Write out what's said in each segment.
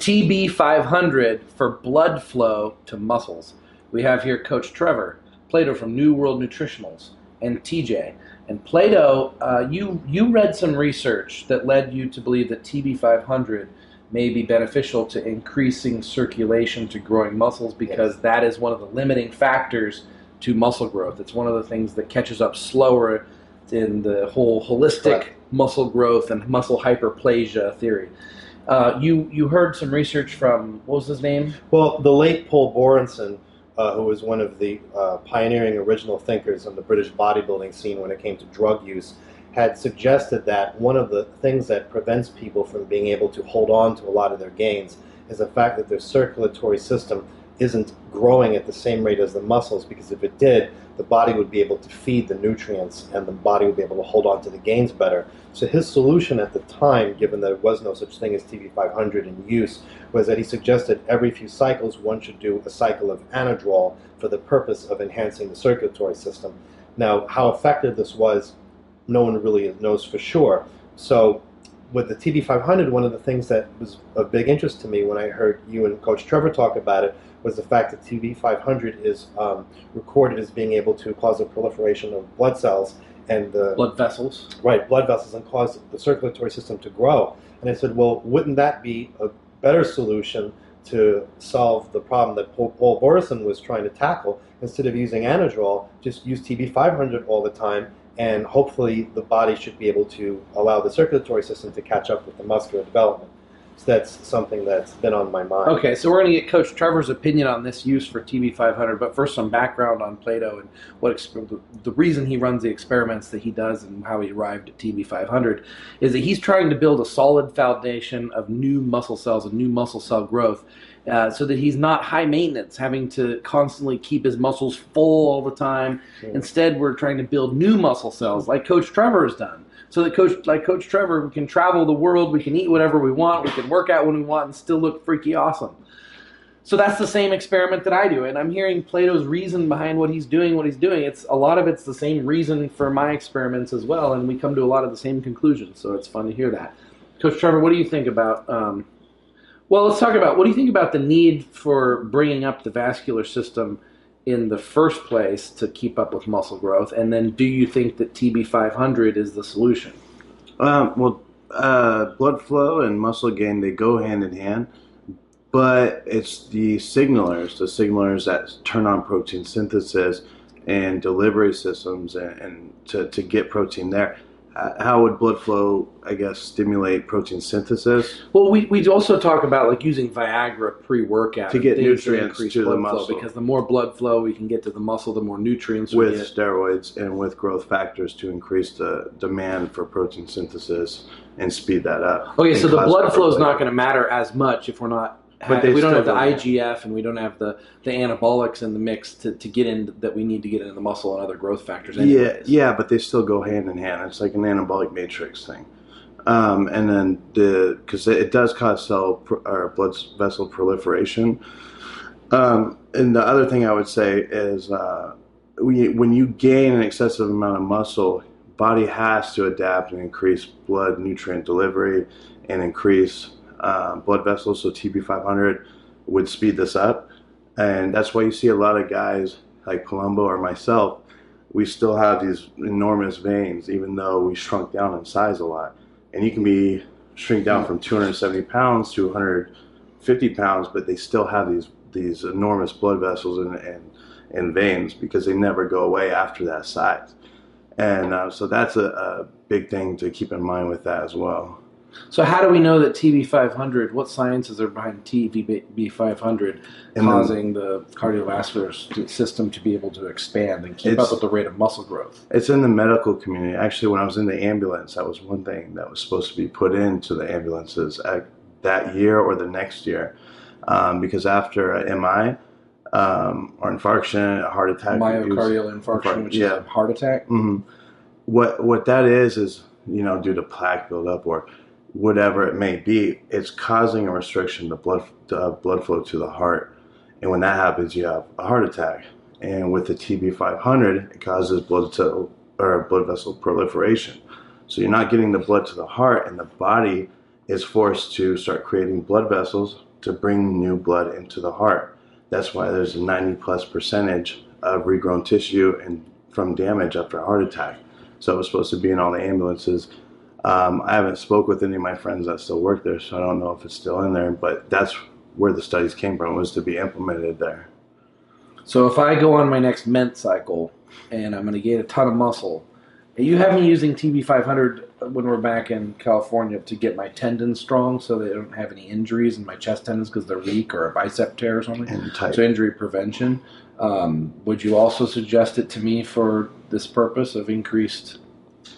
TB500 for blood flow to muscles. We have here Coach Trevor, Plato from New World Nutritionals, and TJ. And Plato, uh, you you read some research that led you to believe that TB500 may be beneficial to increasing circulation to growing muscles because Yes. that is one of the limiting factors to muscle growth. It's one of the things that catches up slower in the whole holistic Correct. muscle growth and muscle hyperplasia theory. Uh, you you heard some research from what was his name? Well, the late Paul Borresen, uh, who was one of the uh, pioneering original thinkers on the British bodybuilding scene when it came to drug use, had suggested that one of the things that prevents people from being able to hold on to a lot of their gains is the fact that their circulatory system isn't growing at the same rate as the muscles, because if it did, the body would be able to feed the nutrients and the body would be able to hold on to the gains better. So his solution at the time, given that there was no such thing as TB500 in use, was that he suggested every few cycles one should do a cycle of anadrol for the purpose of enhancing the circulatory system. Now, how effective this was, no one really knows for sure. So, with the TB500, one of the things that was of big interest to me when I heard you and Coach Trevor talk about it was the fact that TB500 is um, recorded as being able to cause a proliferation of blood cells and the Blood vessels. right blood vessels and cause the circulatory system to grow. And I said, well, wouldn't that be a better solution to solve the problem that Paul, Paul Borresen was trying to tackle? Instead of using anadrol, just use TB500 all the time, and hopefully the body should be able to allow the circulatory system to catch up with the muscular development. So that's something that's been on my mind. Okay, so we're going to get Coach Trevor's opinion on this use for TB500, but first some background on Plato and what the reason he runs the experiments that he does and how he arrived at TB500 is that he's trying to build a solid foundation of new muscle cells and new muscle cell growth. Uh, so that he's not high maintenance, having to constantly keep his muscles full all the time. Sure. Instead, we're trying to build new muscle cells, like Coach Trevor has done. So that Coach, like Coach Trevor, we can travel the world, we can eat whatever we want, we can work out when we want, and still look freaky awesome. So that's the same experiment that I do, and I'm hearing Plato's reason behind what he's doing. What he's doing, it's a lot of it's the same reason for my experiments as well, and we come to a lot of the same conclusions. So it's fun to hear that. Coach Trevor, what do you think about? Um, well, let's talk about what do you think about the need for bringing up the vascular system in the first place to keep up with muscle growth, and then do you think that TB500 is the solution? Um, well, uh, blood flow and muscle gain they go hand in hand, but it's the signalers, the signalers that turn on protein synthesis and delivery systems, and, and to, to get protein there. How would blood flow, I guess, stimulate protein synthesis? Well, we, we also talk about like using Viagra pre-workout To get nutrients increase to the muscle. because the more blood flow we can get to the muscle, the more nutrients we with get. steroids and with growth factors to increase the demand for protein synthesis and speed that up. Okay, so the blood flow is not going to matter as much if we're not. But we don't have the. IGF and we don't have the, the anabolics in the mix to, to get in that we need to get into the muscle and other growth factors. Yeah, Anyways. yeah, but they still go hand in hand. It's like an anabolic matrix thing. Um, and then the because it does cause cell or blood vessel proliferation. Um, and the other thing I would say is uh, we, when you gain an excessive amount of muscle, body has to adapt and increase blood nutrient delivery and increase uh, blood vessels. So TB500 would speed this up, and that's why you see a lot of guys like Palumbo or myself. We still have these enormous veins, even though we shrunk down in size a lot. And you can be shrink down from 270 pounds to 150 pounds, but they still have these these enormous blood vessels and and, and veins because they never go away after that size. And uh, so that's a, a big thing to keep in mind with that as well. So how do we know that TB500? What sciences are behind TB500 causing the cardiovascular system to be able to expand and keep up with the rate of muscle growth? It's in the medical community. Actually, when I was in the ambulance, that was one thing that was supposed to be put into the ambulances at that year or the next year, um, because after MI um, or infarction, a heart attack, Myocardial infarction, infarct, which yeah. is a heart attack. hmm What what that is is you know due to plaque buildup or whatever it may be, it's causing a restriction to blood to uh, blood flow to the heart, and when that happens, you have a heart attack. And with the TB500, it causes blood to or blood vessel proliferation. So you're not getting the blood to the heart, and the body is forced to start creating blood vessels, to bring new blood into the heart. That's why there's a 90 plus percentage of regrown tissue and from damage after a heart attack. So it was supposed to be in all the ambulances. Um, I haven't spoke with any of my friends that still work there, so I don't know if it's still in there. But that's where the studies came from was to be implemented there. So if I go on my next MENT cycle and I'm going to gain a ton of muscle, you have me using TB500 when we're back in California to get my tendons strong so they don't have any injuries in my chest tendons because they're weak or a bicep tear or something. So injury prevention. Um, would you also suggest it to me for this purpose of increased?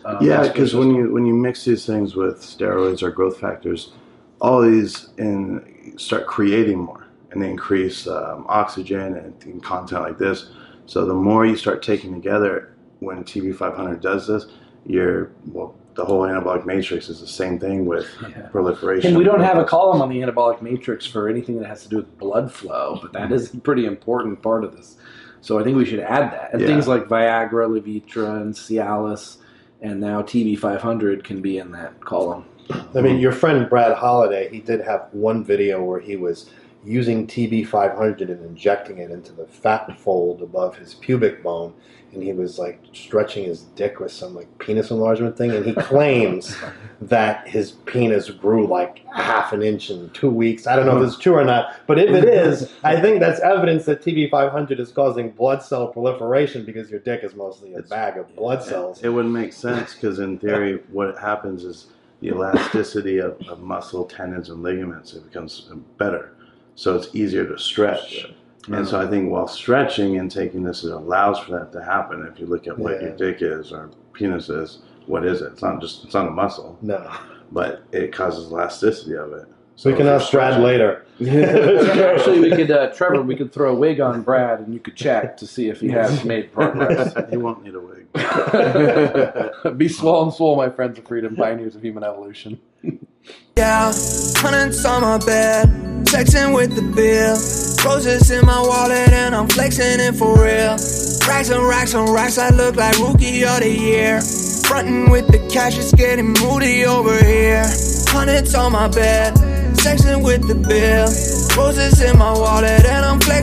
Uh, yeah, because when you when you mix these things with steroids or growth factors, all these in start creating more, and they increase um, oxygen and, and content like this. So the more you start taking together, when TB500 does this, you're well, the whole anabolic matrix is the same thing with Yeah. proliferation. And we don't have a column on the anabolic matrix for anything that has to do with blood flow, but that is a pretty important part of this. So I think we should add that. And Yeah. things like Viagra, Levitra, and Cialis, and now TB500 can be in that column. I mean, your friend Brad Holiday, he did have one video where he was using TB500 and injecting it into the fat fold above his pubic bone, and he was like stretching his dick with some like penis enlargement thing, and he claims that his penis grew like half an inch in two weeks. I don't know if it's true or not, but if it is, I think that's evidence that TB500 is causing blood cell proliferation because your dick is mostly a It's- bag of blood cells. It wouldn't make sense because in theory, what happens is the elasticity of, of muscle, tendons, and ligaments it becomes better, so it's easier to stretch. And so I think while stretching and taking this, it allows for that to happen. If you look at what Yeah. your dick is or penis is, what is it? It's not just it's not a muscle, No. but it causes elasticity of it. So we can if ask Brad later. Actually, we could, uh, Trevor, we could throw a wig on Brad and you could check to see if he has made progress. he won't need a wig. Be swole and swole, my friends of freedom, pioneers of human evolution. Yeah, hundreds on my bed, sexing with the bill. Roses in my wallet and I'm flexing it for real. Racks and racks and racks, I look like rookie of the year. Frontin' with the cash, it's getting moody over here. Hundreds on my bed, sexing with the bill. Roses in my wallet and I'm flexing.